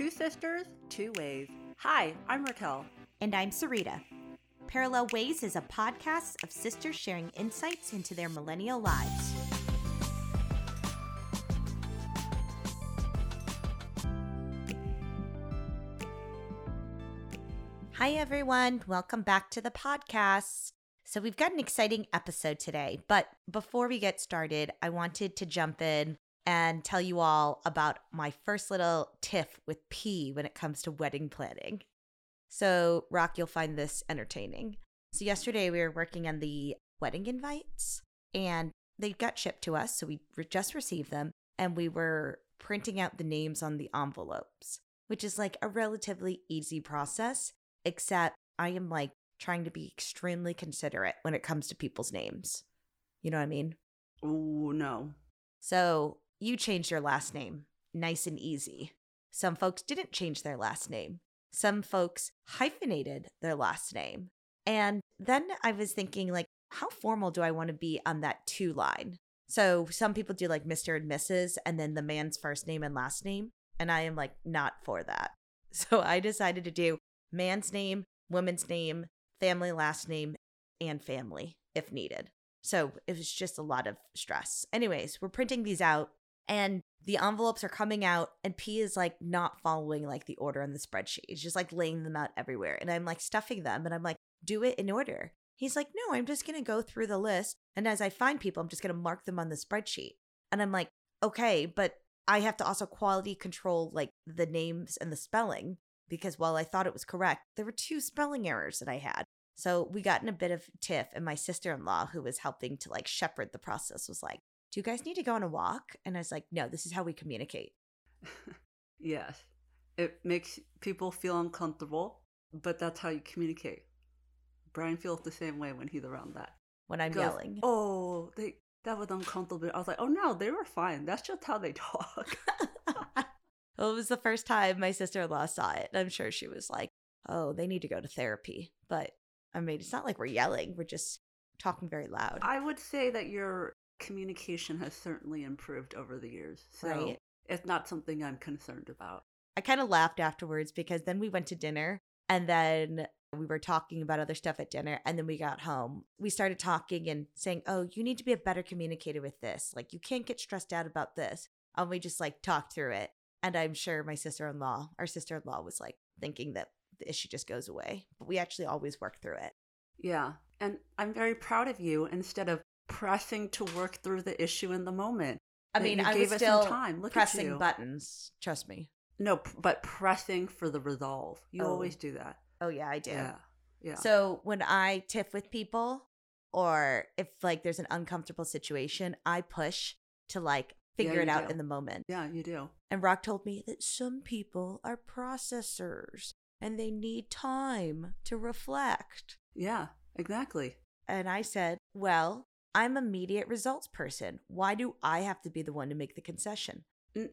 Two sisters, two ways. Hi, I'm Raquel. And I'm Sarita. Parallel Ways is a podcast of sisters sharing insights into their millennial lives. Hi, everyone. Welcome back to the podcast. So, we've got an exciting episode today. But before we get started, I wanted to jump in and tell you all about my first little tiff with P when it comes to wedding planning. So, Rock, you'll find this entertaining. So, yesterday we were working on the wedding invites and they got shipped to us. So, we just received them and we were printing out the names on the envelopes, which is like a relatively easy process except I am like trying to be extremely considerate when it comes to people's names. You know what I mean? Oh, no. So you changed your last name. Nice and easy. Some folks didn't change their last name. Some folks hyphenated their last name. And then I was thinking, like, how formal do I want to be on that two line? So some people do like Mr. and Mrs. and then the man's first name and last name. And I am like not for that. So I decided to do man's name, woman's name, family last name, and family if needed. So it was just a lot of stress. Anyways, we're printing these out and the envelopes are coming out and P is like not following like the order on the spreadsheet. He's just like laying them out everywhere. And I'm like stuffing them and I'm like, do it in order. He's like, no, I'm just going to go through the list. And as I find people, I'm just going to mark them on the spreadsheet. And I'm like, okay, but I have to also quality control like the names and the spelling because while I thought it was correct, there were two spelling errors that I had. So we got in a bit of tiff, and my sister in law, who was helping to like shepherd the process, was like, Do you guys need to go on a walk? And I was like, No, this is how we communicate. yes. It makes people feel uncomfortable, but that's how you communicate. Brian feels the same way when he's around that. When I'm Goes, yelling. Oh, they that was uncomfortable. I was like, oh no, they were fine. That's just how they talk. well, it was the first time my sister in law saw it. I'm sure she was like, oh, they need to go to therapy. But I mean, it's not like we're yelling, we're just talking very loud. I would say that your communication has certainly improved over the years. So Right. it's not something I'm concerned about. I kind of laughed afterwards because then we went to dinner and then we were talking about other stuff at dinner and then we got home. We started talking and saying, "Oh, you need to be a better communicator with this. Like you can't get stressed out about this." And we just like talked through it. And I'm sure my sister-in-law, our sister-in-law was like thinking that the issue just goes away. But we actually always work through it. Yeah. And I'm very proud of you instead of pressing to work through the issue in the moment. I mean, you I gave was us some still time. Look at pressing buttons. Trust me. No, but pressing for the resolve. You Oh. always do that. Oh yeah, I do. Yeah. Yeah. So when I tiff with people or if like there's an uncomfortable situation, I push to like Yeah, figure it out do. in the moment. yeah, you do. And Rock told me that some people are processors and they need time to reflect. Yeah, exactly. And I said, "Well, I'm immediate results person. Why do I have to be the one to make the concession?"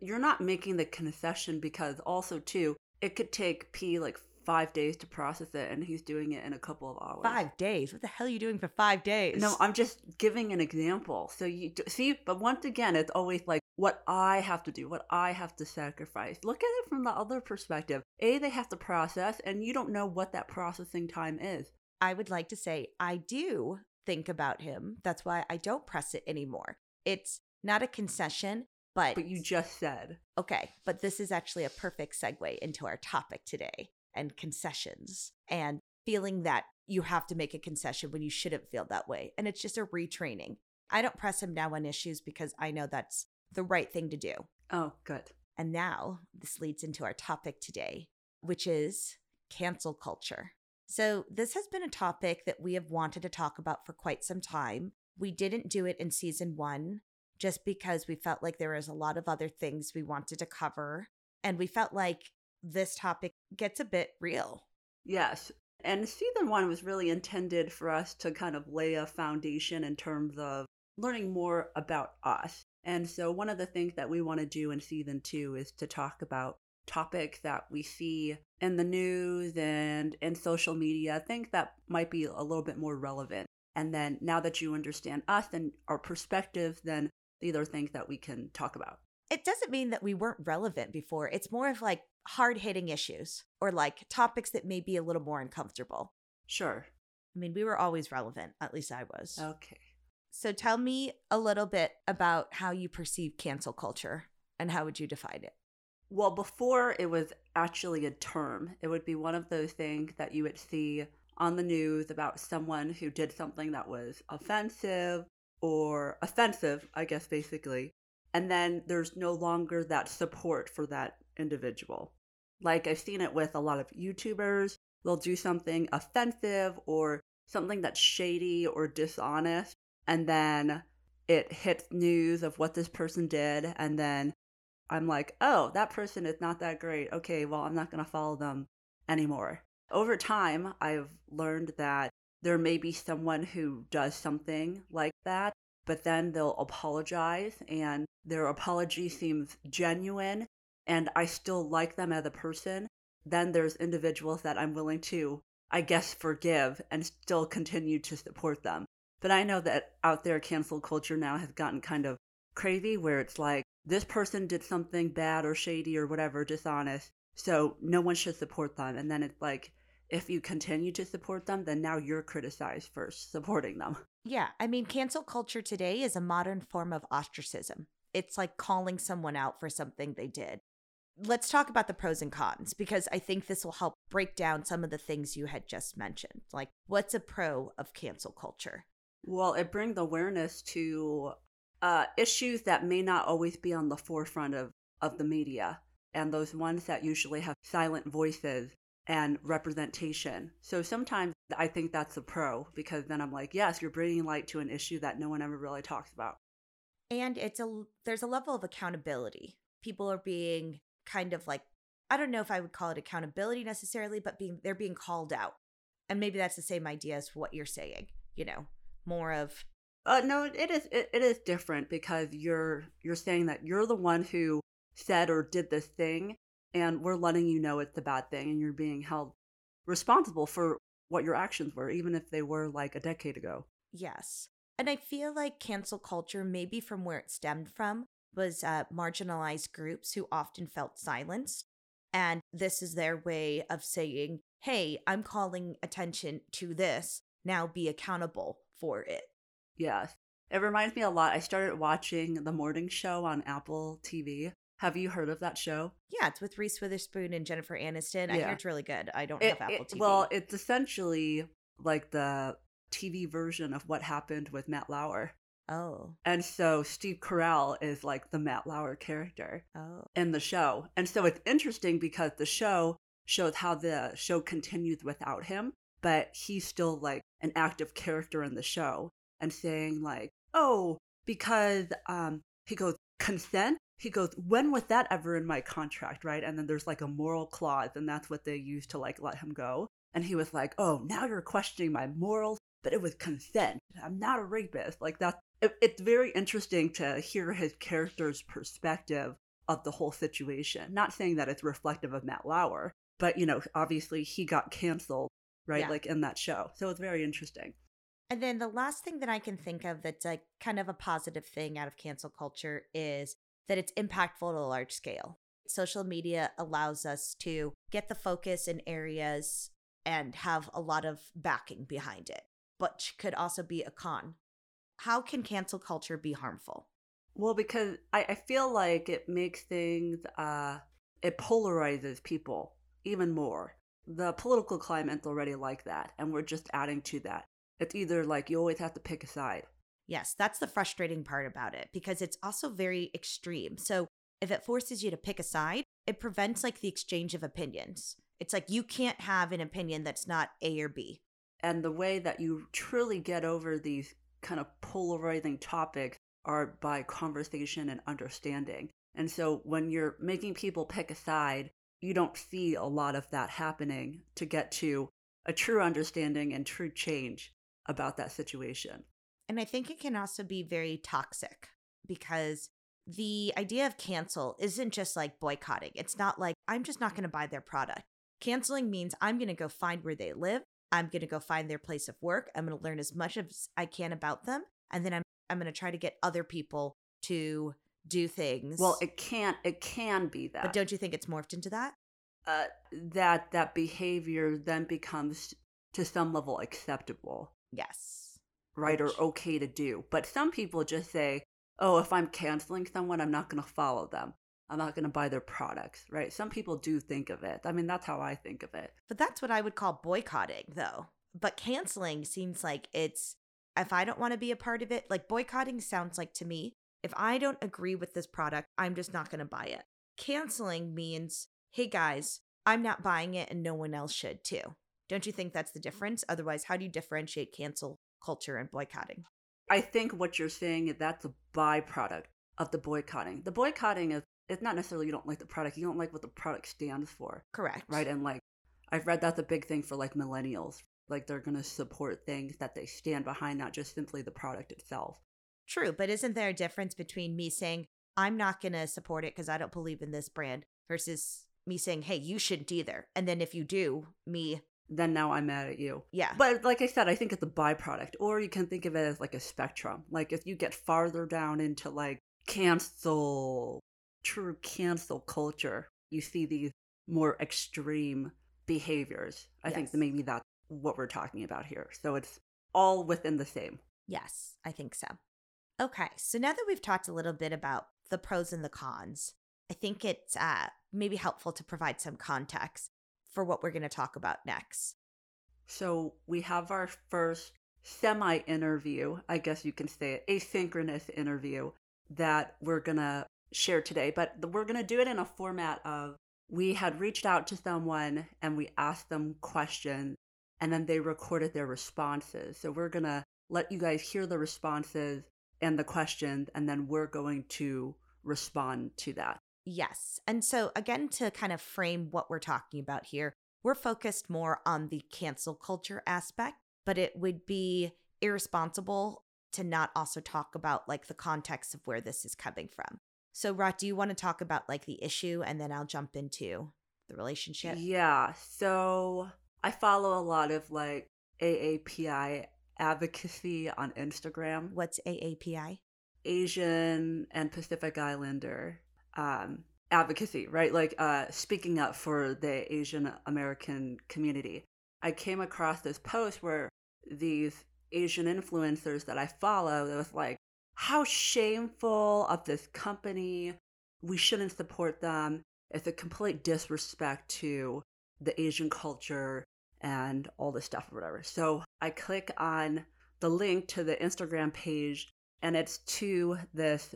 You're not making the concession because also too, it could take P like five days to process it, and he's doing it in a couple of hours. 5 days. What the hell are you doing for 5 days? No, I'm just giving an example. So you see, but once again, it's always like what I have to do, what I have to sacrifice. Look at it from the other perspective. A, they have to process, and you don't know what that processing time is. I would like to say I do think about him. That's why I don't press it anymore. It's not a concession, but, But you just said, okay. But this is actually a perfect segue into our topic today and concessions and feeling that you have to make a concession when you shouldn't feel that way. And it's just a retraining. I don't press him now on issues because I know that's the right thing to do. oh, good. And now this leads into our topic today, which is cancel culture. So, this has been a topic that we have wanted to talk about for quite some time. We didn't do it in season one just because we felt like there was a lot of other things we wanted to cover. And we felt like this topic gets a bit real. Yes. And season one was really intended for us to kind of lay a foundation in terms of learning more about us. And so, one of the things that we want to do in season two is to talk about topics that we see in the news and in social media, I think that might be a little bit more relevant. And then, now that you understand us and our perspective, then these are things that we can talk about. it doesn't mean that we weren't relevant before. It's more of like hard hitting issues or like topics that may be a little more uncomfortable. Sure. I mean, we were always relevant, at least I was. Okay. So tell me a little bit about how you perceive cancel culture and how would you define it? Well, before it was actually a term, it would be one of those things that you would see on the news about someone who did something that was offensive or offensive, I guess, basically. And then there's no longer that support for that individual. Like I've seen it with a lot of YouTubers, they'll do something offensive or something that's shady or dishonest, and then it hits news of what this person did, and then I'm like, oh, that person is not that great. Okay, well, I'm not going to follow them anymore. Over time, I've learned that there may be someone who does something like that, but then they'll apologize and their apology seems genuine and I still like them as a person. Then there's individuals that I'm willing to, I guess, forgive and still continue to support them. But I know that out there, cancel culture now has gotten kind of crazy where it's like, this person did something bad or shady or whatever, dishonest, so no one should support them. And then it's like, if you continue to support them, then now you're criticized for supporting them. Yeah. I mean, cancel culture today is a modern form of ostracism. It's like calling someone out for something they did. Let's talk about the pros and cons because I think this will help break down some of the things you had just mentioned. Like, what's a pro of cancel culture? Well, it brings awareness to uh, issues that may not always be on the forefront of, of the media and those ones that usually have silent voices and representation. So sometimes I think that's a pro because then I'm like, yes, you're bringing light to an issue that no one ever really talks about. And it's a there's a level of accountability. People are being kind of like I don't know if I would call it accountability necessarily, but being they're being called out. And maybe that's the same idea as what you're saying, you know, more of uh, no, it is it, it is different because you're you're saying that you're the one who said or did this thing and we're letting you know it's a bad thing and you're being held responsible for what your actions were even if they were like a decade ago. Yes. And i feel like cancel culture maybe from where it stemmed from was uh, marginalized groups who often felt silenced. And this is their way of saying hey i'm calling attention to this. Now be accountable for it yes it reminds me a lot i started watching the morning show on apple tv have you heard of that show? Yeah, it's with Reese Witherspoon and Jennifer Aniston. I hear it's really good. I don't it, have Apple it, TV. Well, it's essentially like the TV version of what happened with Matt Lauer. Oh. And so Steve Carell is like the Matt Lauer character oh. in the show. And so it's interesting because the show shows how the show continues without him, but he's still like an active character in the show and saying like, "Oh, because um he goes consent he goes, when was that ever in my contract, right? And then there's like a moral clause, and that's what they use to like let him go. And he was like, oh, now you're questioning my morals, but it was consent. I'm not a rapist. Like that. It, it's very interesting to hear his character's perspective of the whole situation. Not saying that it's reflective of Matt Lauer, but you know, obviously he got canceled, right? Yeah. Like in that show. So it's very interesting. And then the last thing that I can think of that's like kind of a positive thing out of cancel culture is that it's impactful to a large scale. Social media allows us to get the focus in areas and have a lot of backing behind it, but could also be a con. How can cancel culture be harmful? Well, because I, I feel like it makes things, uh, it polarizes people even more. The political climate's already like that, and we're just adding to that. It's either like you always have to pick a side Yes, that's the frustrating part about it because it's also very extreme. So if it forces you to pick a side, it prevents like the exchange of opinions. It's like you can't have an opinion that's not A or B. And the way that you truly get over these kind of polarizing topics are by conversation and understanding. And so when you're making people pick a side, you don't see a lot of that happening to get to a true understanding and true change about that situation. And I think it can also be very toxic because the idea of cancel isn't just like boycotting. It's not like I'm just not going to buy their product. Canceling means I'm going to go find where they live. I'm going to go find their place of work. I'm going to learn as much as I can about them. And then I'm, I'm going to try to get other people to do things. Well, it can't. It can be that. but don't you think it's morphed into that? uh, that that behavior then becomes to some level acceptable, Yes. right, Which- or okay to do. But some people just say, "Oh, if I'm canceling someone, I'm not going to follow them. I'm not going to buy their products." Right? Some people do think of it. I mean, that's how I think of it. But that's what I would call boycotting, though. But canceling seems like it's if I don't want to be a part of it, like boycotting sounds like to me, if I don't agree with this product, I'm just not going to buy it. Canceling means, hey guys, I'm not buying it and no one else should too. Don't you think that's the difference? Otherwise, how do you differentiate cancel culture and boycotting? I think what you're saying is that's a byproduct of the boycotting. The boycotting is it's not necessarily you don't like the product, you don't like what the product stands for. Correct. right? And like, I've read that's a big thing for like millennials. Like, they're going to support things that they stand behind, not just simply the product itself. True, but isn't there a difference between me saying, I'm not going to support it because I don't believe in this brand versus me saying, hey, you shouldn't either. And then if you do, me, Then now I'm mad at you. yeah. But like I said, I think it's a byproduct, or you can think of it as like a spectrum. Like, if you get farther down into like cancel, true cancel culture, you see these more extreme behaviors. I think that maybe that's what we're talking about here. So it's all within the same. Yes, I think so. Okay, so now that we've talked a little bit about the pros and the cons, I think it's uh, maybe helpful to provide some context for what we're going to talk about next. So we have our first semi interview, I guess you can say it, asynchronous interview that we're going to share today. But we're going to do it in a format of we had reached out to someone and we asked them questions and then they recorded their responses. So we're going to let you guys hear the responses and the questions and then we're going to respond to that. Yes. And so, again, to kind of frame what we're talking about here, we're focused more on the cancel culture aspect, but it would be irresponsible to not also talk about like the context of where this is coming from. So, Rock, do you want to talk about like the issue and then I'll jump into the relationship? Yeah. So I follow a lot of like AAPI advocacy on Instagram, What's AAPI? Asian and Pacific Islander um, advocacy, right? Like uh, speaking up for the Asian American community. I came across this post where these Asian influencers that I follow, that was like, how shameful of this company. We shouldn't support them. It's a complete disrespect to the Asian culture and all this stuff or whatever. So I click on the link to the Instagram page and it's to this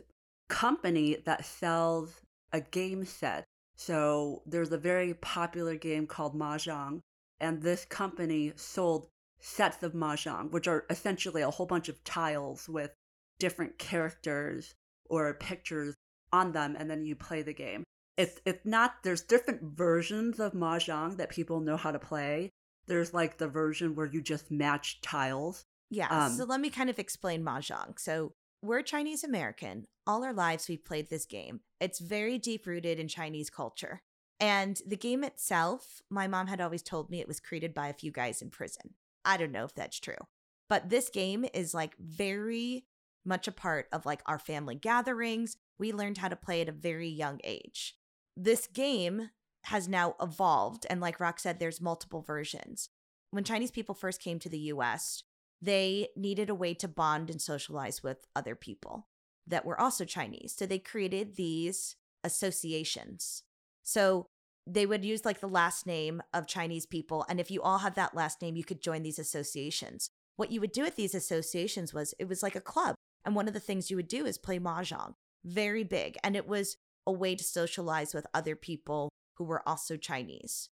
company that sells a game set. So there's a very popular game called Mahjong, and this company sold sets of Mahjong, which are essentially a whole bunch of tiles with different characters or pictures on them, and then you play the game. It's it's not there's different versions of Mahjong that people know how to play. There's like the version where you just match tiles. Yeah. Um, so let me kind of explain Mahjong. So we're Chinese American. All our lives we've played this game. It's very deep rooted in Chinese culture. And the game itself, my mom had always told me it was created by a few guys in prison. I don't know if that's true. But this game is like very much a part of like our family gatherings. We learned how to play at a very young age. This game has now evolved. And like Rock said, there's multiple versions. When Chinese people first came to the US, they needed a way to bond and socialize with other people that were also Chinese. So they created these associations. So they would use like the last name of Chinese people. And if you all had that last name, you could join these associations. What you would do at these associations was it was like a club. And one of the things you would do is play Mahjong, very big. And it was a way to socialize with other people who were also Chinese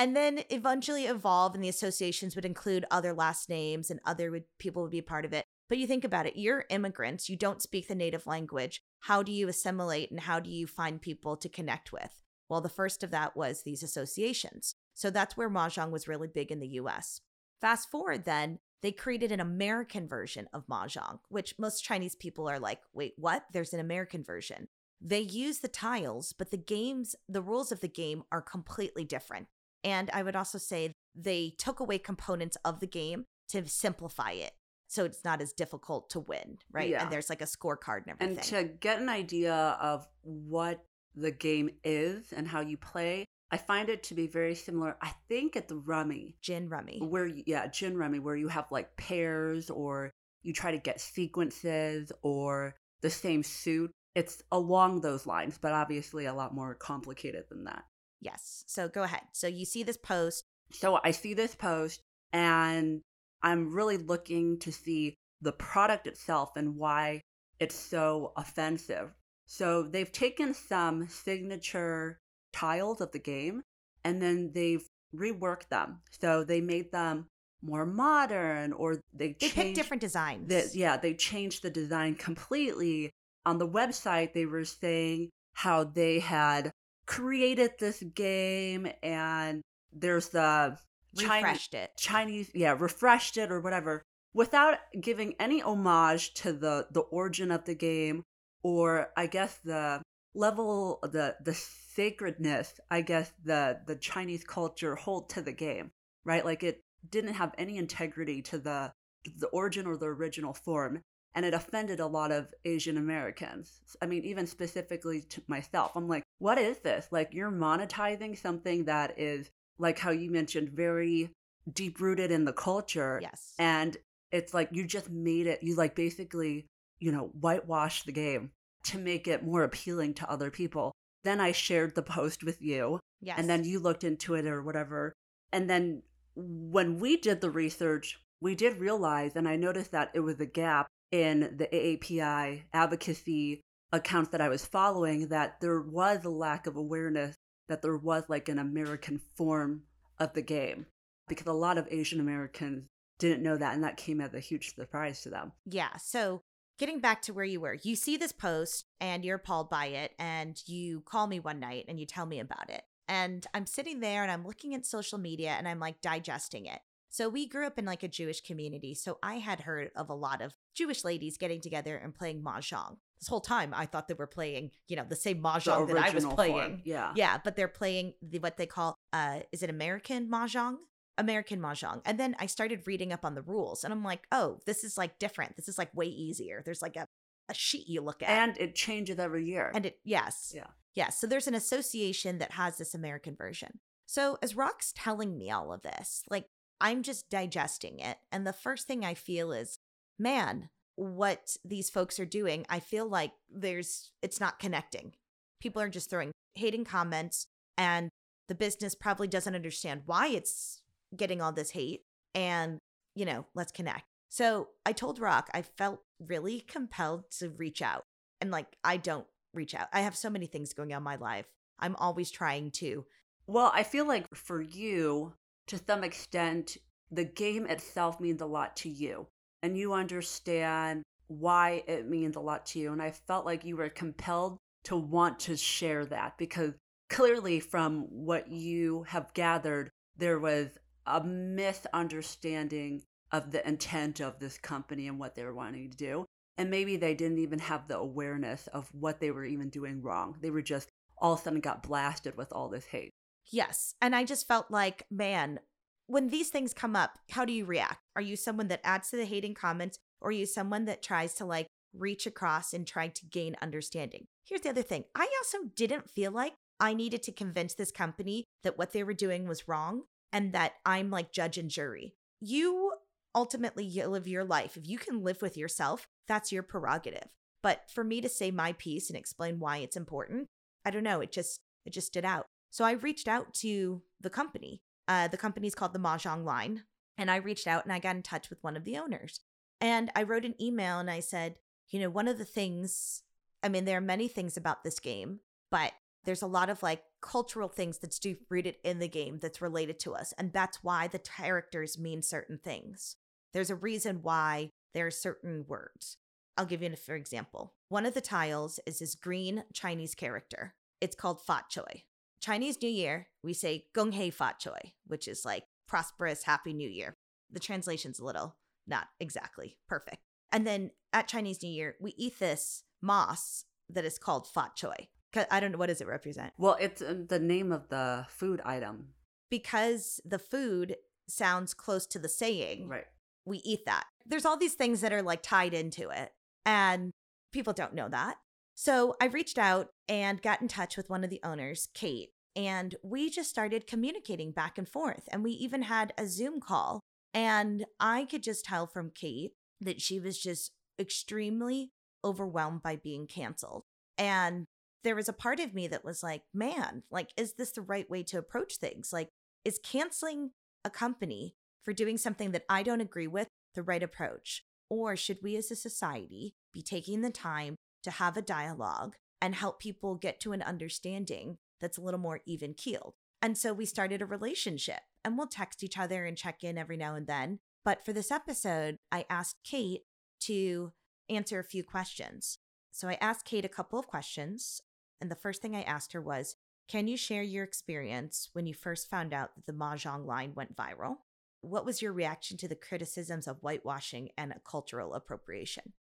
and then eventually evolve and the associations would include other last names and other would, people would be part of it. But you think about it you're immigrants you don't speak the native language. How do you assimilate and how do you find people to connect with? Well the first of that was these associations. So that's where mahjong was really big in the us fast forward then they created an american version of mahjong which most chinese people are like wait what? There's an american version. They use the tiles but the games the rules of the game are completely different and I would also say they took away components of the game to simplify it. so it's not as difficult to win, right? Yeah. And there's like a scorecard and everything. And to get an idea of what the game is and how you play, I find it to be very similar. I think at the Rummy, Gin rummy. where you, yeah, Gin Rummy, where you have like pairs or you try to get sequences or the same suit. It's along those lines, but obviously a lot more complicated than that. Yes. So go ahead. So you see this post. So I see this post and I'm really looking to see the product itself and why it's so offensive. So they've taken some signature tiles of the game and then they've reworked them. So they made them more modern or they They pick different designs. the, yeah, they changed the design completely. On the website, they were saying how they had created this game and there's the Chinese, it. Chinese, yeah, refreshed it or whatever, without giving any homage to the the origin of the game or I guess the level the the sacredness I guess the the Chinese culture hold to the game, right? Like it didn't have any integrity to the the origin or the original form and it offended a lot of Asian Americans. I mean, even specifically to myself. I'm like, what is this? Like, you're monetizing something that is, like how you mentioned, very deep rooted in the culture. Yes. And it's like you just made it, you like basically, you know, whitewash the game to make it more appealing to other people. Then I shared the post with you, yes. and then you looked into it or whatever. And then when we did the research, we did realize, and I noticed that it was a gap in the AAPI advocacy accounts that I was following, that there was a lack of awareness that there was like an American form of the game because a lot of Asian Americans didn't know that, and that came as a huge surprise to them. Yeah. So getting back to where you were, you see this post and you're appalled by it, and you call me one night and you tell me about it. And I'm sitting there and I'm looking at social media and I'm like digesting it. So we grew up in like a Jewish community. So I had heard of a lot of Jewish ladies getting together and playing mahjong. This whole time I thought they were playing, you know, the same The mahjong that I was playing. form. Yeah. Yeah, but they're playing the, what they call uh is it American mahjong? American mahjong. And then I started reading up on the rules and I'm like, "Oh, this is like different. This is like way easier. There's like a a sheet you look at." And it changes every year. and it yes. Yeah. Yes, so there's an association that has this American version. So as Rock's telling me all of this, like I'm just digesting it and the first thing I feel is, man, what these folks are doing, I feel like there's it's not connecting. People are just throwing hating comments and the business probably doesn't understand why it's getting all this hate and you know, let's connect. So I told Rock I felt really compelled to reach out. And like I don't reach out. I have so many things going on in my life. I'm always trying to. Well, I feel like for you, to some extent, the game itself means a lot to you. And you understand why it means a lot to you. And I felt like you were compelled to want to share that because clearly, from what you have gathered, there was a misunderstanding of the intent of this company and what they were wanting to do. And maybe they didn't even have the awareness of what they were even doing wrong. They were just all of a sudden got blasted with all this hate. Yes. And I just felt like, man, when these things come up, how do you react? Are you someone that adds to the hating comments or are you someone that tries to like reach across and try to gain understanding? Here's the other thing I also didn't feel like I needed to convince this company that what they were doing was wrong and that I'm like judge and jury. You ultimately you live your life. If you can live with yourself, that's your prerogative. But for me to say my piece and explain why it's important, I don't know, it just it just stood out. So I reached out to the company. Uh, the company's called the Mahjong Line, and I reached out and I got in touch with one of the owners. And I wrote an email and I said, you know, one of the things, I mean, there are many things about this game, but there's a lot of like cultural things that's rooted in the game that's related to us. And that's why the characters mean certain things. There's a reason why there are certain words. I'll give you an example. One of the tiles is this green Chinese character. It's called Fat Choi. Chinese New Year, we say Gong Hei Fat Choi, which is like prosperous, happy New Year. The translation's a little not exactly perfect. And then at Chinese New Year, we eat this moss that is called Fat Choi. I don't know what does it represent. Well, it's uh, the name of the food item. Because the food sounds close to the saying, Right. we eat that. there's all these things that are like tied into it. And people don't know that. So I reached out and got in touch with one of the owners, Kate, and we just started communicating back and forth. And we even had a Zoom call. And I could just tell from Kate that she was just extremely overwhelmed by being canceled. And there was a part of me that was like, man, like, is this the right way to approach things? Like, is canceling a company for doing something that I don't agree with the right approach? Or should we as a society be taking the time to have a dialogue and help people get to an understanding that's a little more even keeled? And so we started a relationship and we'll text each other and check in every now and then. But for this episode, I asked Kate to answer a few questions. So I asked Kate a couple of questions. And the first thing I asked her was Can you share your experience when you first found out that the Mahjong line went viral? What was your reaction to the criticisms of whitewashing and cultural appropriation?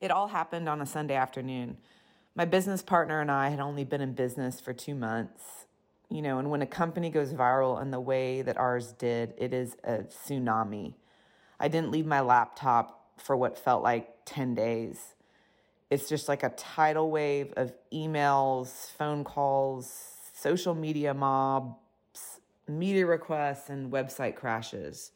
It all happened on a Sunday afternoon. My business partner and I had only been in business for two months. You know, and when a company goes viral in the way that ours did, it is a tsunami. I didn't leave my laptop for what felt like 10 days. It's just like a tidal wave of emails, phone calls, social media mobs, media requests, and website crashes.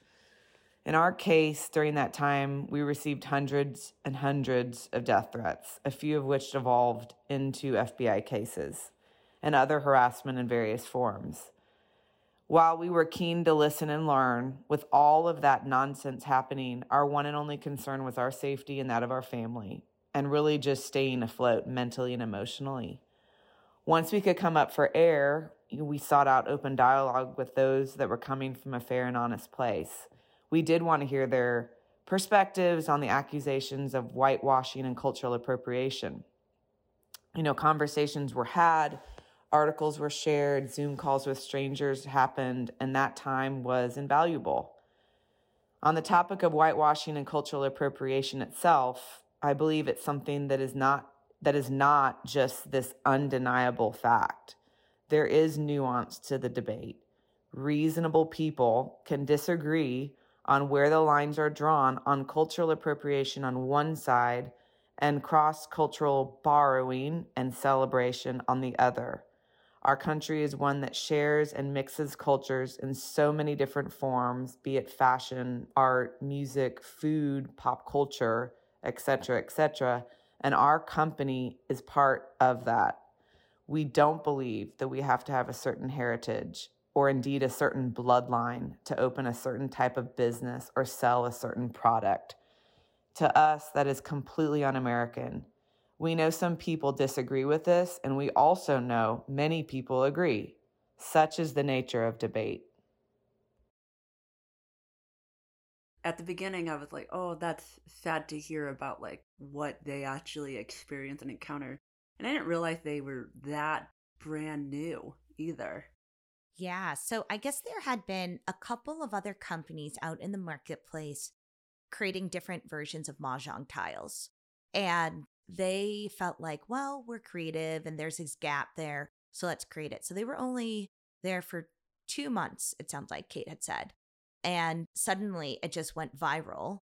In our case, during that time, we received hundreds and hundreds of death threats, a few of which evolved into FBI cases and other harassment in various forms. While we were keen to listen and learn, with all of that nonsense happening, our one and only concern was our safety and that of our family, and really just staying afloat mentally and emotionally. Once we could come up for air, we sought out open dialogue with those that were coming from a fair and honest place. We did want to hear their perspectives on the accusations of whitewashing and cultural appropriation. You know, conversations were had, articles were shared, Zoom calls with strangers happened, and that time was invaluable. On the topic of whitewashing and cultural appropriation itself, I believe it's something that is not that is not just this undeniable fact. There is nuance to the debate. Reasonable people can disagree on where the lines are drawn on cultural appropriation on one side and cross cultural borrowing and celebration on the other. Our country is one that shares and mixes cultures in so many different forms, be it fashion, art, music, food, pop culture, etc., etc. And our company is part of that. We don't believe that we have to have a certain heritage or indeed a certain bloodline to open a certain type of business or sell a certain product. To us, that is completely un American. We know some people disagree with this, and we also know many people agree. Such is the nature of debate. At the beginning, I was like, oh, that's sad to hear about like what they actually experience and encounter. And I didn't realize they were that brand new either. Yeah. So I guess there had been a couple of other companies out in the marketplace creating different versions of Mahjong tiles. And they felt like, well, we're creative and there's this gap there. So let's create it. So they were only there for two months, it sounds like Kate had said. And suddenly it just went viral.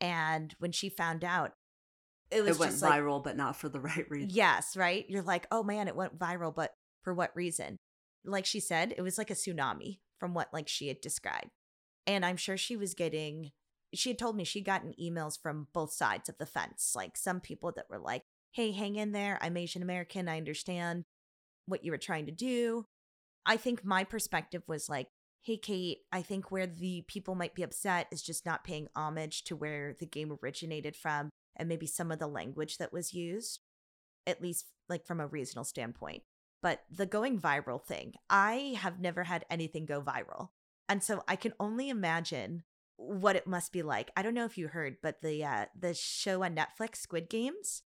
And when she found out, it was it went viral, like, but not for the right reason. Yes, right. You're like, oh man, it went viral, but for what reason? Like she said, it was like a tsunami from what like she had described. And I'm sure she was getting she had told me she'd gotten emails from both sides of the fence. Like some people that were like, hey, hang in there. I'm Asian American. I understand what you were trying to do. I think my perspective was like, hey, Kate, I think where the people might be upset is just not paying homage to where the game originated from and maybe some of the language that was used, at least like from a regional standpoint. But the going viral thing, I have never had anything go viral. And so I can only imagine what it must be like. I don't know if you heard, but the uh, the show on Netflix, Squid Games.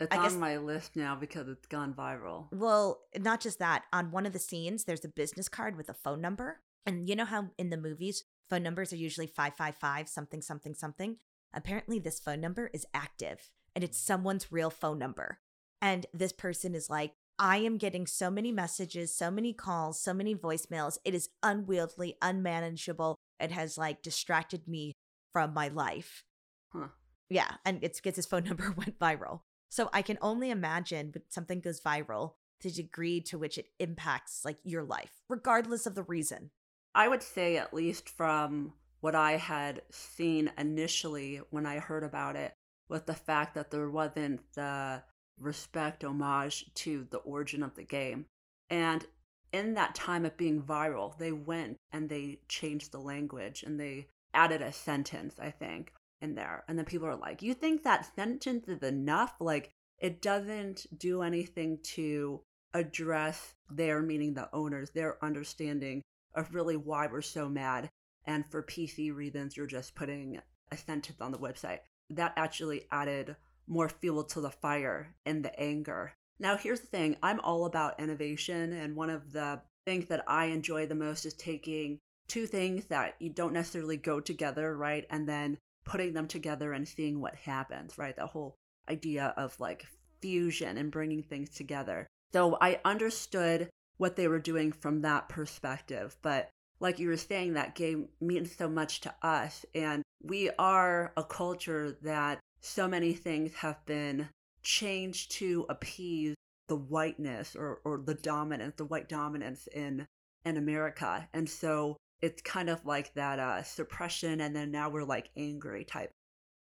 It's I on guess, my list now because it's gone viral. Well, not just that. On one of the scenes, there's a business card with a phone number, and you know how in the movies phone numbers are usually five five five something something something. Apparently, this phone number is active, and it's someone's real phone number. And this person is like, I am getting so many messages, so many calls, so many voicemails. It is unwieldy, unmanageable. It has like distracted me from my life. Huh. Yeah. And it's because his phone number went viral. So I can only imagine when something goes viral, the degree to which it impacts like your life, regardless of the reason. I would say, at least from what I had seen initially when I heard about it, was the fact that there wasn't the respect, homage to the origin of the game. And in that time of being viral, they went and they changed the language and they added a sentence, I think, in there. And then people are like, You think that sentence is enough? Like, it doesn't do anything to address their, meaning the owners, their understanding of really why we're so mad. And for PC reasons, you're just putting a sentence on the website. That actually added more fuel to the fire and the anger. Now, here's the thing I'm all about innovation. And one of the things that I enjoy the most is taking two things that you don't necessarily go together, right? And then putting them together and seeing what happens, right? The whole idea of like fusion and bringing things together. So I understood what they were doing from that perspective. But like you were saying, that game means so much to us. And we are a culture that so many things have been changed to appease the whiteness or, or the dominance, the white dominance in in America. And so it's kind of like that uh, suppression and then now we're like angry type.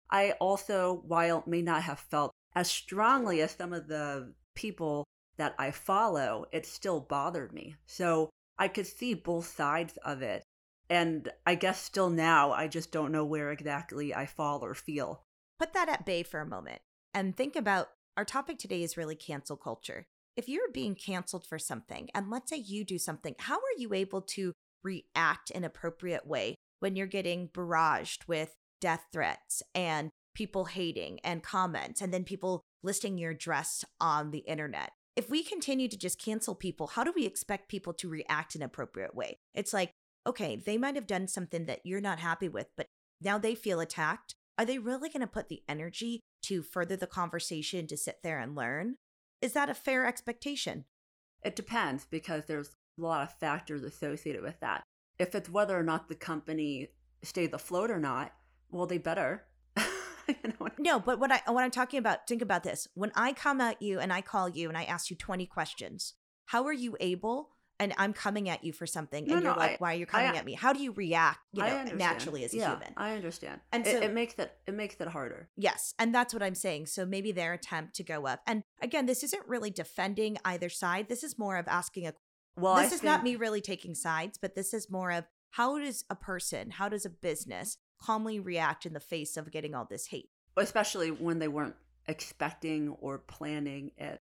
I also, while may not have felt as strongly as some of the people that I follow, it still bothered me. So I could see both sides of it. And I guess still now, I just don't know where exactly I fall or feel. Put that at bay for a moment and think about our topic today is really cancel culture. If you're being canceled for something, and let's say you do something, how are you able to react in appropriate way when you're getting barraged with death threats and people hating and comments and then people listing your address on the internet? if we continue to just cancel people, how do we expect people to react in an appropriate way? It's like, okay, they might have done something that you're not happy with, but now they feel attacked. Are they really going to put the energy to further the conversation to sit there and learn? Is that a fair expectation? It depends because there's a lot of factors associated with that. If it's whether or not the company stays afloat or not, well, they better you know no, but what I what I'm talking about, think about this. When I come at you and I call you and I ask you 20 questions, how are you able and I'm coming at you for something no, and you're no, like, I, why are you coming I, at me? How do you react, you know, naturally as a yeah, human? I understand. And so, it, it makes it it makes it harder. Yes. And that's what I'm saying. So maybe their attempt to go up. And again, this isn't really defending either side. This is more of asking a well, this I is think... not me really taking sides, but this is more of how does a person, how does a business calmly react in the face of getting all this hate. Especially when they weren't expecting or planning it.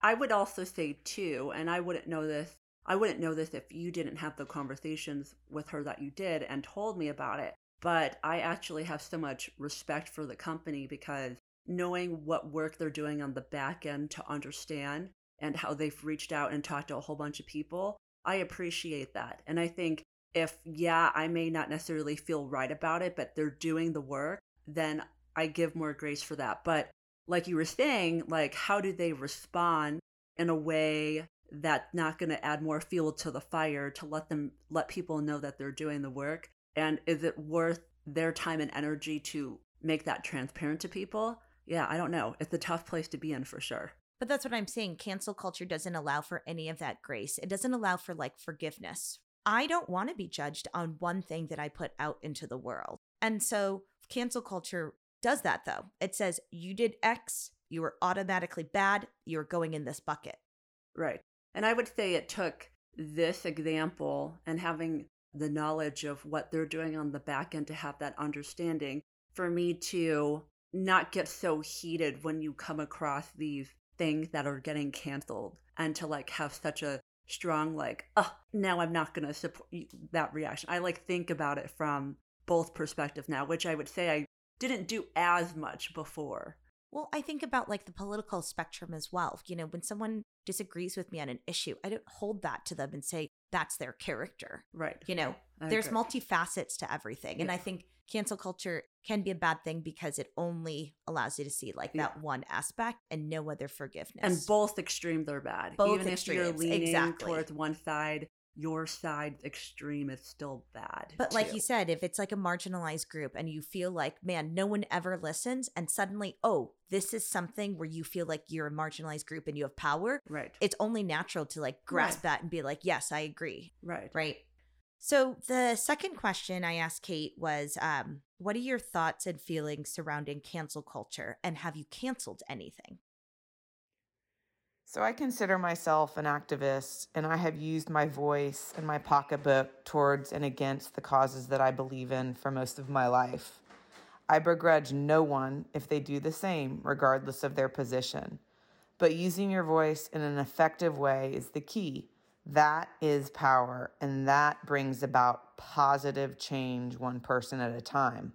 I would also say, too, and I wouldn't know this. I wouldn't know this if you didn't have the conversations with her that you did and told me about it. But I actually have so much respect for the company because knowing what work they're doing on the back end to understand and how they've reached out and talked to a whole bunch of people, I appreciate that. And I think if, yeah, I may not necessarily feel right about it, but they're doing the work, then I give more grace for that. But like you were saying, like, how do they respond in a way that's not going to add more fuel to the fire to let them let people know that they're doing the work? And is it worth their time and energy to make that transparent to people? Yeah, I don't know. It's a tough place to be in for sure. But that's what I'm saying. Cancel culture doesn't allow for any of that grace. It doesn't allow for like forgiveness, I don't want to be judged on one thing that I put out into the world. And so cancel culture does that though. It says you did X, you were automatically bad, you're going in this bucket. Right. And I would say it took this example and having the knowledge of what they're doing on the back end to have that understanding for me to not get so heated when you come across these things that are getting canceled and to like have such a strong like oh now i'm not going to support that reaction. I like think about it from both perspectives now which i would say i didn't do as much before. Well i think about like the political spectrum as well. You know when someone disagrees with me on an issue, I don't hold that to them and say that's their character. Right. You know, I there's agree. multifacets to everything. And I think cancel culture can be a bad thing because it only allows you to see like that one aspect and no other forgiveness. And both extremes are bad. Both Even if you're extremes, leaning exactly. towards one side, your side's extreme is still bad. But like you said, if it's like a marginalized group and you feel like, man, no one ever listens, and suddenly, oh, this is something where you feel like you're a marginalized group and you have power, right, it's only natural to like grasp Right. that and be like, yes, I agree. right, Right. So the second question I asked Kate was, um, what are your thoughts and feelings surrounding cancel culture, and have you canceled anything? So I consider myself an activist, and I have used my voice and my pocketbook towards and against the causes that I believe in for most of my life. I begrudge no one if they do the same, regardless of their position. But using your voice in an effective way is the key. That is power, and that brings about positive change one person at a time.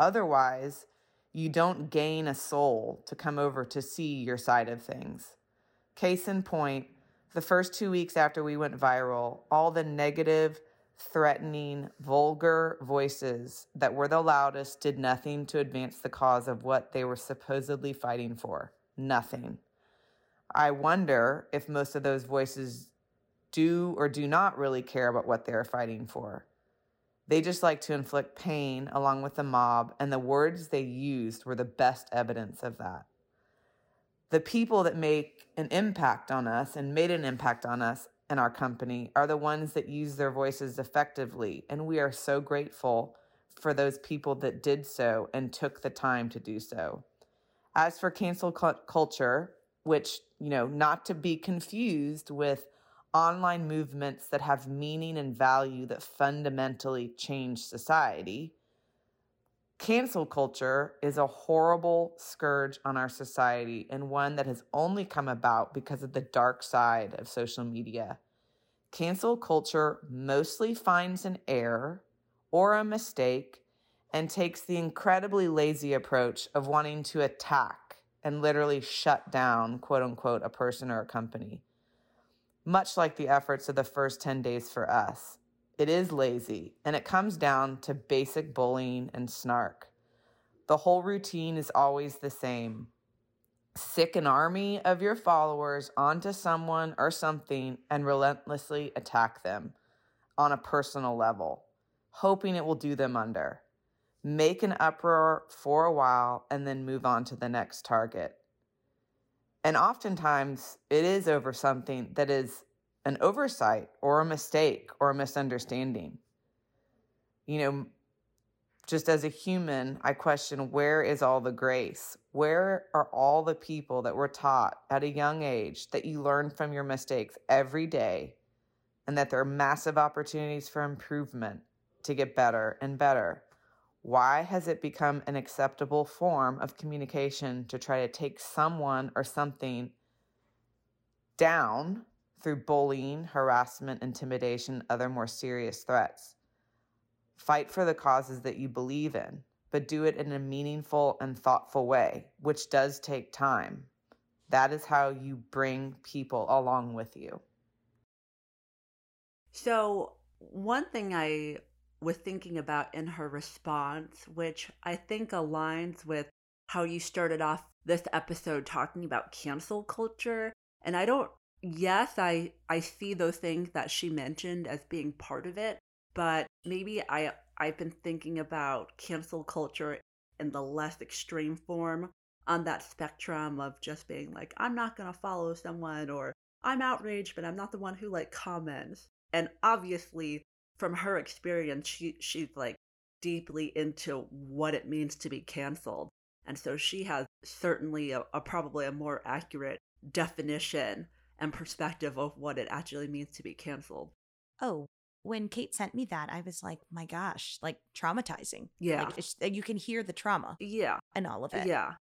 Otherwise, you don't gain a soul to come over to see your side of things. Case in point, the first two weeks after we went viral, all the negative, threatening, vulgar voices that were the loudest did nothing to advance the cause of what they were supposedly fighting for. Nothing. I wonder if most of those voices do or do not really care about what they're fighting for. They just like to inflict pain along with the mob, and the words they used were the best evidence of that the people that make an impact on us and made an impact on us and our company are the ones that use their voices effectively. And we are so grateful for those people that did so and took the time to do so. As for cancel culture, which, you know, not to be confused with online movements that have meaning and value that fundamentally change society, Cancel culture is a horrible scourge on our society and one that has only come about because of the dark side of social media. Cancel culture mostly finds an error or a mistake and takes the incredibly lazy approach of wanting to attack and literally shut down, quote unquote, a person or a company. Much like the efforts of the first 10 days for us, it is lazy, and it comes down to basic bullying and snark. The whole routine is always the same sick an army of your followers onto someone or something and relentlessly attack them on a personal level, hoping it will do them under. Make an uproar for a while and then move on to the next target. And oftentimes it is over something that is an oversight or a mistake or a misunderstanding. You know, just as a human, I question where is all the grace? Where are all the people that were taught at a young age that you learn from your mistakes every day and that there are massive opportunities for improvement to get better and better? Why has it become an acceptable form of communication to try to take someone or something down through bullying, harassment, intimidation, other more serious threats. Fight for the causes that you believe in, but do it in a meaningful and thoughtful way, which does take time. That is how you bring people along with you. So, one thing I was thinking about in her response, which I think aligns with how you started off this episode talking about cancel culture, and I don't yes, I I see those things that she mentioned as being part of it, but maybe I I've been thinking about cancel culture in the less extreme form on that spectrum of just being like I'm not going to follow someone or I'm outraged but I'm not the one who like comments. And obviously from her experience she she's like deeply into what it means to be canceled. And so she has certainly a, a probably a more accurate definition and perspective of what it actually means to be canceled. Oh, when Kate sent me that, I was like, my gosh, like traumatizing. Yeah. Like, you can hear the trauma Yeah. and all of it. Yeah.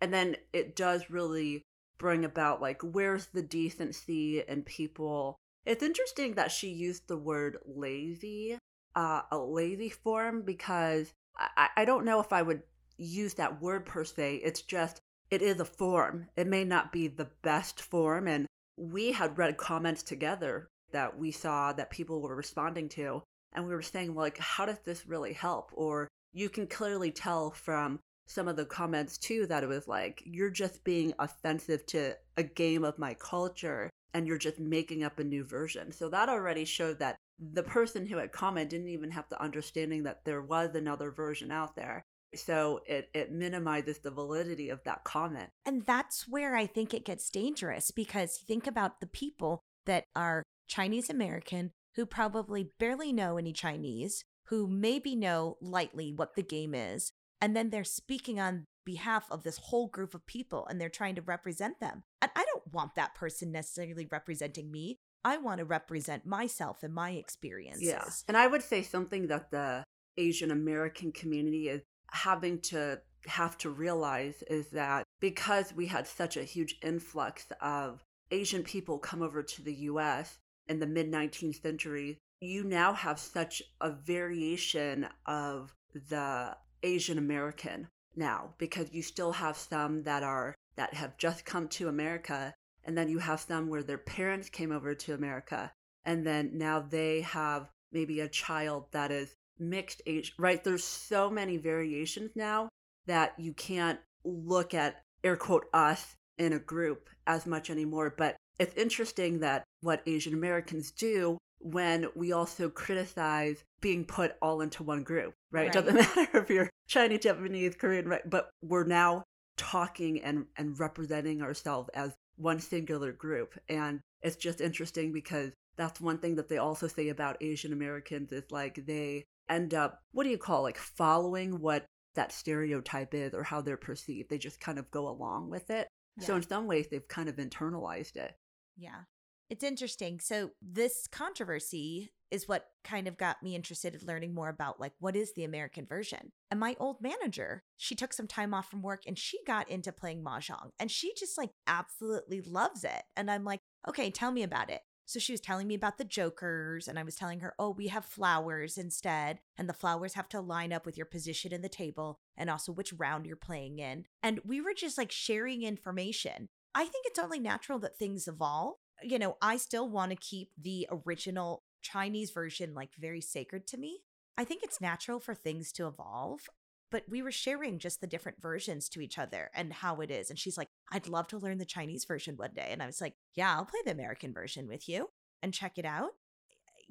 And then it does really bring about like where's the decency in people. It's interesting that she used the word lazy, uh, a lazy form, because I, I don't know if I would use that word per se. It's just, it is a form. It may not be the best form. And we had read comments together that we saw that people were responding to. And we were saying, well, like, how does this really help? Or you can clearly tell from some of the comments too that it was like, you're just being offensive to a game of my culture and you're just making up a new version. So that already showed that the person who had commented didn't even have the understanding that there was another version out there. So it, it minimizes the validity of that comment. And that's where I think it gets dangerous because think about the people that are Chinese American who probably barely know any Chinese, who maybe know lightly what the game is, and then they're speaking on behalf of this whole group of people and they're trying to represent them. And I don't want that person necessarily representing me. I want to represent myself and my experiences. Yeah. And I would say something that the Asian American community is having to have to realize is that because we had such a huge influx of Asian people come over to the US in the mid 19th century, you now have such a variation of the Asian American now because you still have some that are that have just come to America and then you have some where their parents came over to America and then now they have maybe a child that is mixed age right there's so many variations now that you can't look at air quote us in a group as much anymore but it's interesting that what Asian Americans do when we also criticize being put all into one group, right? right. It doesn't matter if you're Chinese, Japanese, Korean, right? But we're now talking and, and representing ourselves as one singular group. And it's just interesting because that's one thing that they also say about Asian Americans is like they end up, what do you call like following what that stereotype is or how they're perceived. They just kind of go along with it. Yeah. So in some ways, they've kind of internalized it. Yeah. It's interesting. So this controversy is what kind of got me interested in learning more about like what is the American version. And my old manager, she took some time off from work and she got into playing mahjong and she just like absolutely loves it. And I'm like, "Okay, tell me about it." So she was telling me about the jokers, and I was telling her, oh, we have flowers instead. And the flowers have to line up with your position in the table and also which round you're playing in. And we were just like sharing information. I think it's only natural that things evolve you know, I still want to keep the original Chinese version like very sacred to me. I think it's natural for things to evolve, but we were sharing just the different versions to each other and how it is. And she's like, I'd love to learn the Chinese version one day. And I was like, yeah, I'll play the American version with you and check it out.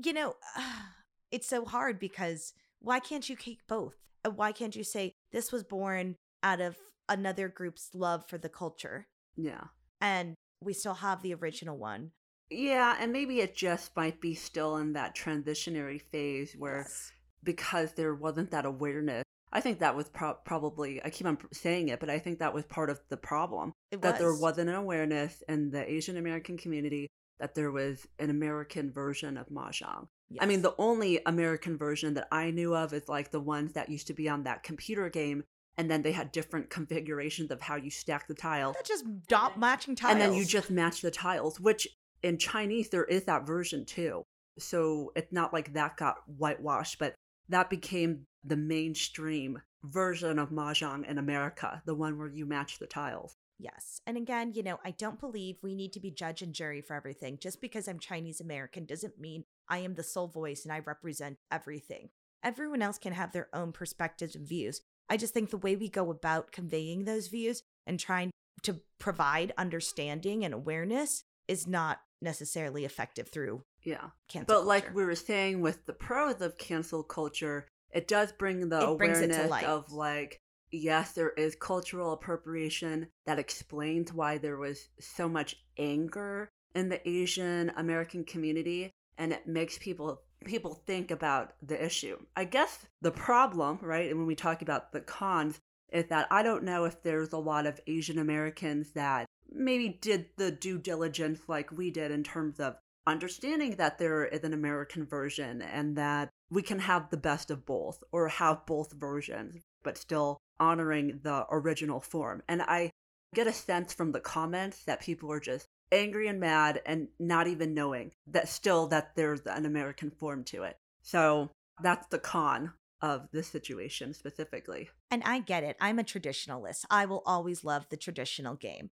You know, it's so hard because why can't you keep both? And why can't you say this was born out of another group's love for the culture? Yeah. And we still have the original one. Yeah, and maybe it just might be still in that transitionary phase where yes. because there wasn't that awareness. I think that was pro- probably, I keep on saying it, but I think that was part of the problem. It that was. there wasn't an awareness in the Asian American community that there was an American version of Mahjong. Yes. I mean, the only American version that I knew of is like the ones that used to be on that computer game and then they had different configurations of how you stack the tiles. That just dot matching tiles. And then you just match the tiles, which in Chinese there is that version too. So it's not like that got whitewashed, but that became the mainstream version of mahjong in America, the one where you match the tiles. Yes. And again, you know, I don't believe we need to be judge and jury for everything. Just because I'm Chinese American doesn't mean I am the sole voice and I represent everything. Everyone else can have their own perspectives and views. I just think the way we go about conveying those views and trying to provide understanding and awareness is not necessarily effective through yeah cancel but culture. like we were saying with the pros of cancel culture it does bring the it awareness of like yes there is cultural appropriation that explains why there was so much anger in the asian american community and it makes people people think about the issue. I guess the problem, right, and when we talk about the cons, is that I don't know if there's a lot of Asian Americans that maybe did the due diligence like we did in terms of understanding that there is an American version and that we can have the best of both or have both versions, but still honoring the original form. And I get a sense from the comments that people are just angry and mad and not even knowing that still that there's an American form to it. So that's the con of this situation specifically. And I get it. I'm a traditionalist. I will always love the traditional game.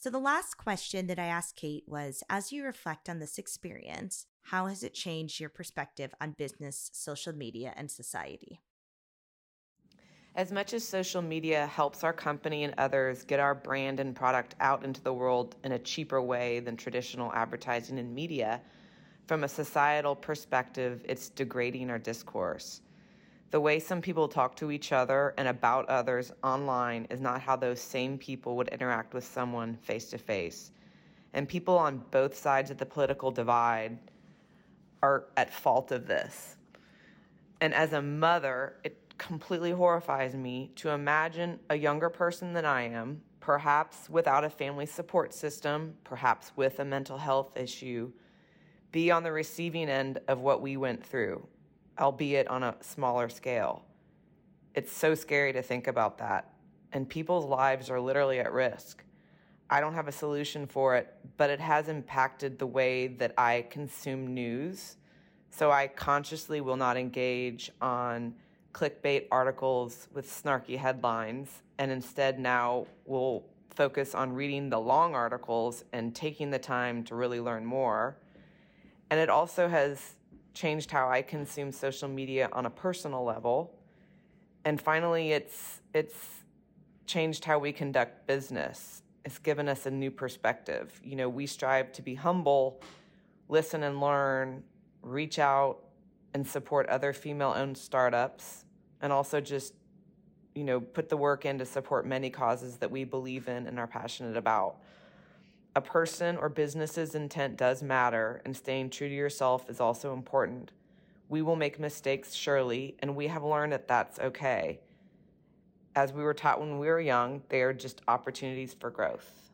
So, the last question that I asked Kate was As you reflect on this experience, how has it changed your perspective on business, social media, and society? As much as social media helps our company and others get our brand and product out into the world in a cheaper way than traditional advertising and media, from a societal perspective, it's degrading our discourse. The way some people talk to each other and about others online is not how those same people would interact with someone face to face. And people on both sides of the political divide are at fault of this. And as a mother, it completely horrifies me to imagine a younger person than I am, perhaps without a family support system, perhaps with a mental health issue, be on the receiving end of what we went through albeit on a smaller scale. It's so scary to think about that. And people's lives are literally at risk. I don't have a solution for it, but it has impacted the way that I consume news. So I consciously will not engage on clickbait articles with snarky headlines and instead now will focus on reading the long articles and taking the time to really learn more. And it also has changed how I consume social media on a personal level. And finally, it's it's changed how we conduct business. It's given us a new perspective. You know, we strive to be humble, listen and learn, reach out and support other female-owned startups and also just you know, put the work in to support many causes that we believe in and are passionate about a person or business's intent does matter, and staying true to yourself is also important. We will make mistakes, surely, and we have learned that that's okay. As we were taught when we were young, they are just opportunities for growth.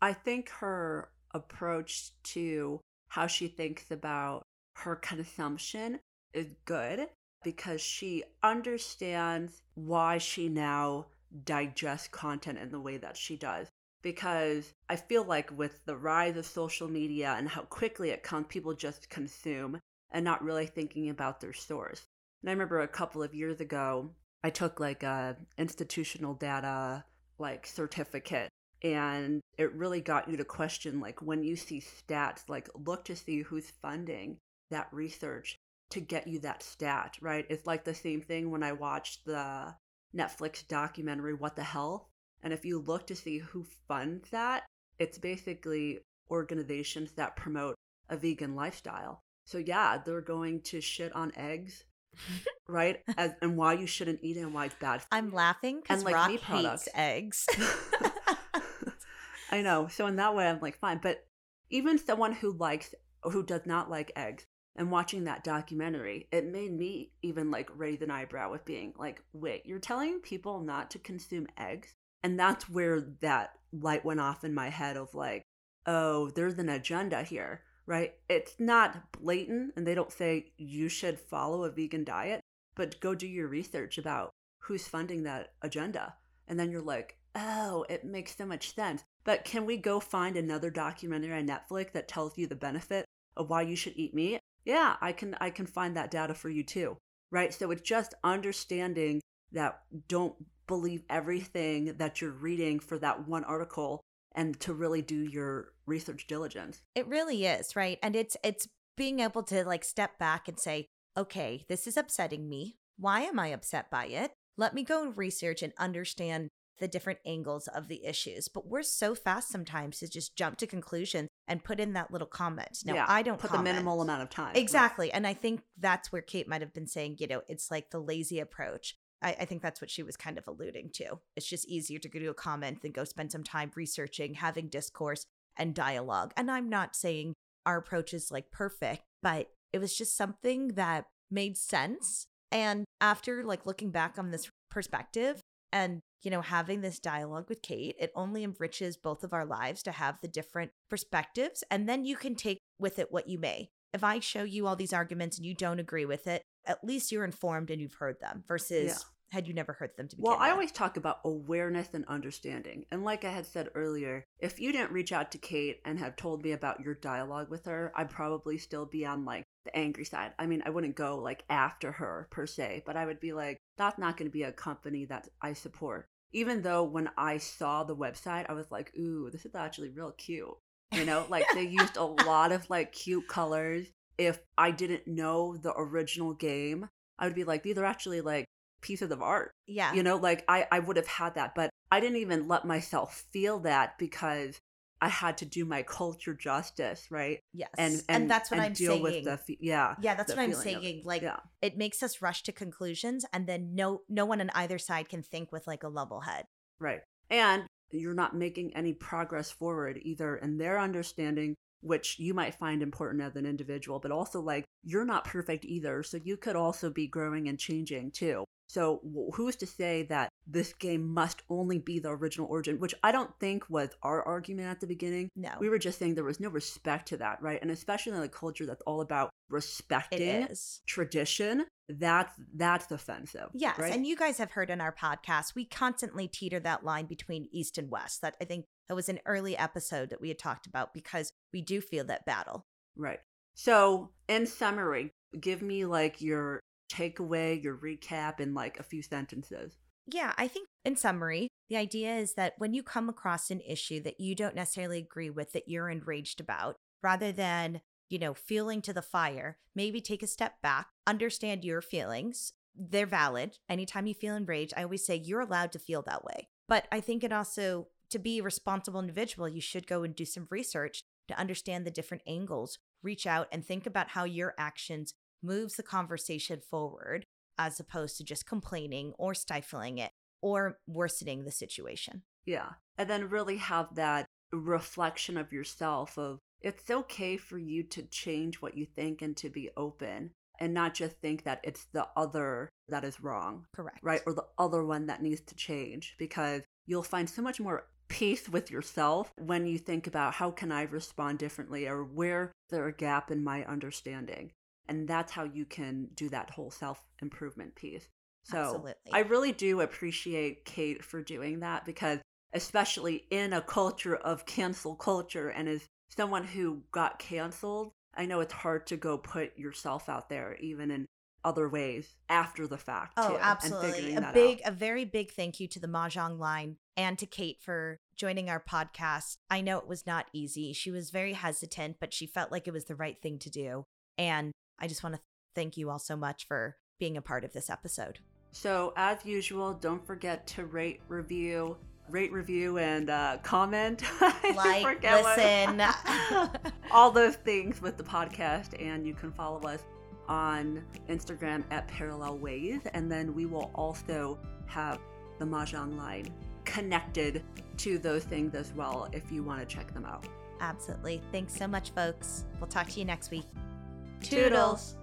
I think her approach to how she thinks about her consumption is good because she understands why she now digest content in the way that she does. Because I feel like with the rise of social media and how quickly it comes, people just consume and not really thinking about their source. And I remember a couple of years ago, I took like a institutional data like certificate and it really got you to question like when you see stats like look to see who's funding that research to get you that stat right it's like the same thing when i watched the Netflix documentary, What the Health? And if you look to see who funds that, it's basically organizations that promote a vegan lifestyle. So yeah, they're going to shit on eggs, right? As, and why you shouldn't eat it and why it's bad. I'm laughing because like Rock hates eggs. I know. So in that way, I'm like fine. But even someone who likes, who does not like eggs, and watching that documentary, it made me even like raise an eyebrow with being like, wait, you're telling people not to consume eggs? And that's where that light went off in my head of like, oh, there's an agenda here, right? It's not blatant and they don't say you should follow a vegan diet, but go do your research about who's funding that agenda. And then you're like, oh, it makes so much sense. But can we go find another documentary on Netflix that tells you the benefit of why you should eat meat? Yeah, I can I can find that data for you too. Right? So it's just understanding that don't believe everything that you're reading for that one article and to really do your research diligence. It really is, right? And it's it's being able to like step back and say, "Okay, this is upsetting me. Why am I upset by it? Let me go research and understand the different angles of the issues. But we're so fast sometimes to just jump to conclusions and put in that little comment. Now, yeah, I don't put comment. the minimal amount of time. Exactly. Right. And I think that's where Kate might have been saying, you know, it's like the lazy approach. I, I, think that's what she was kind of alluding to. It's just easier to go to a comment than go spend some time researching, having discourse and dialogue. And I'm not saying our approach is like perfect, but it was just something that made sense. And after like looking back on this perspective and you know, having this dialogue with Kate, it only enriches both of our lives to have the different perspectives. And then you can take with it what you may. If I show you all these arguments and you don't agree with it, at least you're informed and you've heard them versus yeah. had you never heard them to begin Well, I always talk about awareness and understanding. And like I had said earlier, if you didn't reach out to Kate and have told me about your dialogue with her, I'd probably still be on like the angry side. I mean, I wouldn't go like after her per se, but I would be like, that's not going to be a company that I support even though when I saw the website, I was like, ooh, this is actually real cute. You know, like they used a lot of like cute colors. If I didn't know the original game, I would be like, these are actually like pieces of art. Yeah. You know, like I, I would have had that, but I didn't even let myself feel that because I had to do my culture justice, right? Yes. And And, that's what and I'm deal saying. with the fe- yeah. yeah, that's what I'm saying. Like yeah, it makes us rush to conclusions and then no no one on either side can think with like a level head. right. And you're not making any progress forward either in their understanding, which you might find important as an individual, but also like you're not perfect either. So you could also be growing and changing too. So who's to say that this game must only be the original origin, which I don't think was our argument at the beginning. No. We were just saying there was no respect to that, right? And especially in a culture that's all about respecting tradition, that's that's offensive. Yes, right? and you guys have heard in our podcast, we constantly teeter that line between East and West. That I think that was an early episode that we had talked about because we do feel that battle. Right. So, in summary, give me like your takeaway, your recap in like a few sentences. Yeah, I think in summary, the idea is that when you come across an issue that you don't necessarily agree with, that you're enraged about, rather than, you know, feeling to the fire, maybe take a step back, understand your feelings. They're valid. Anytime you feel enraged, I always say you're allowed to feel that way. But I think it also, to be a responsible individual, you should go and do some research to understand the different angles, reach out and think about how your actions moves the conversation forward as opposed to just complaining or stifling it or worsening the situation. Yeah. And then really have that reflection of yourself of it's okay for you to change what you think and to be open and not just think that it's the other that is wrong, Correct. right? Or the other one that needs to change because you'll find so much more peace with yourself when you think about how can I respond differently or where there a gap in my understanding. And that's how you can do that whole self improvement piece. So Absolutely. I really do appreciate Kate for doing that because, especially in a culture of cancel culture, and as someone who got canceled, I know it's hard to go put yourself out there, even in other ways after the fact. Oh, too, absolutely. A big, out. a very big thank you to the Mahjong line and to Kate for joining our podcast. I know it was not easy. She was very hesitant, but she felt like it was the right thing to do. And I just want to thank you all so much for being a part of this episode. So, as usual, don't forget to rate, review, rate, review, and uh, comment. Like, listen. all those things with the podcast. And you can follow us on Instagram at Parallel Ways. And then we will also have the Mahjong line connected to those things as well if you want to check them out. Absolutely. Thanks so much, folks. We'll talk to you next week. Toodles.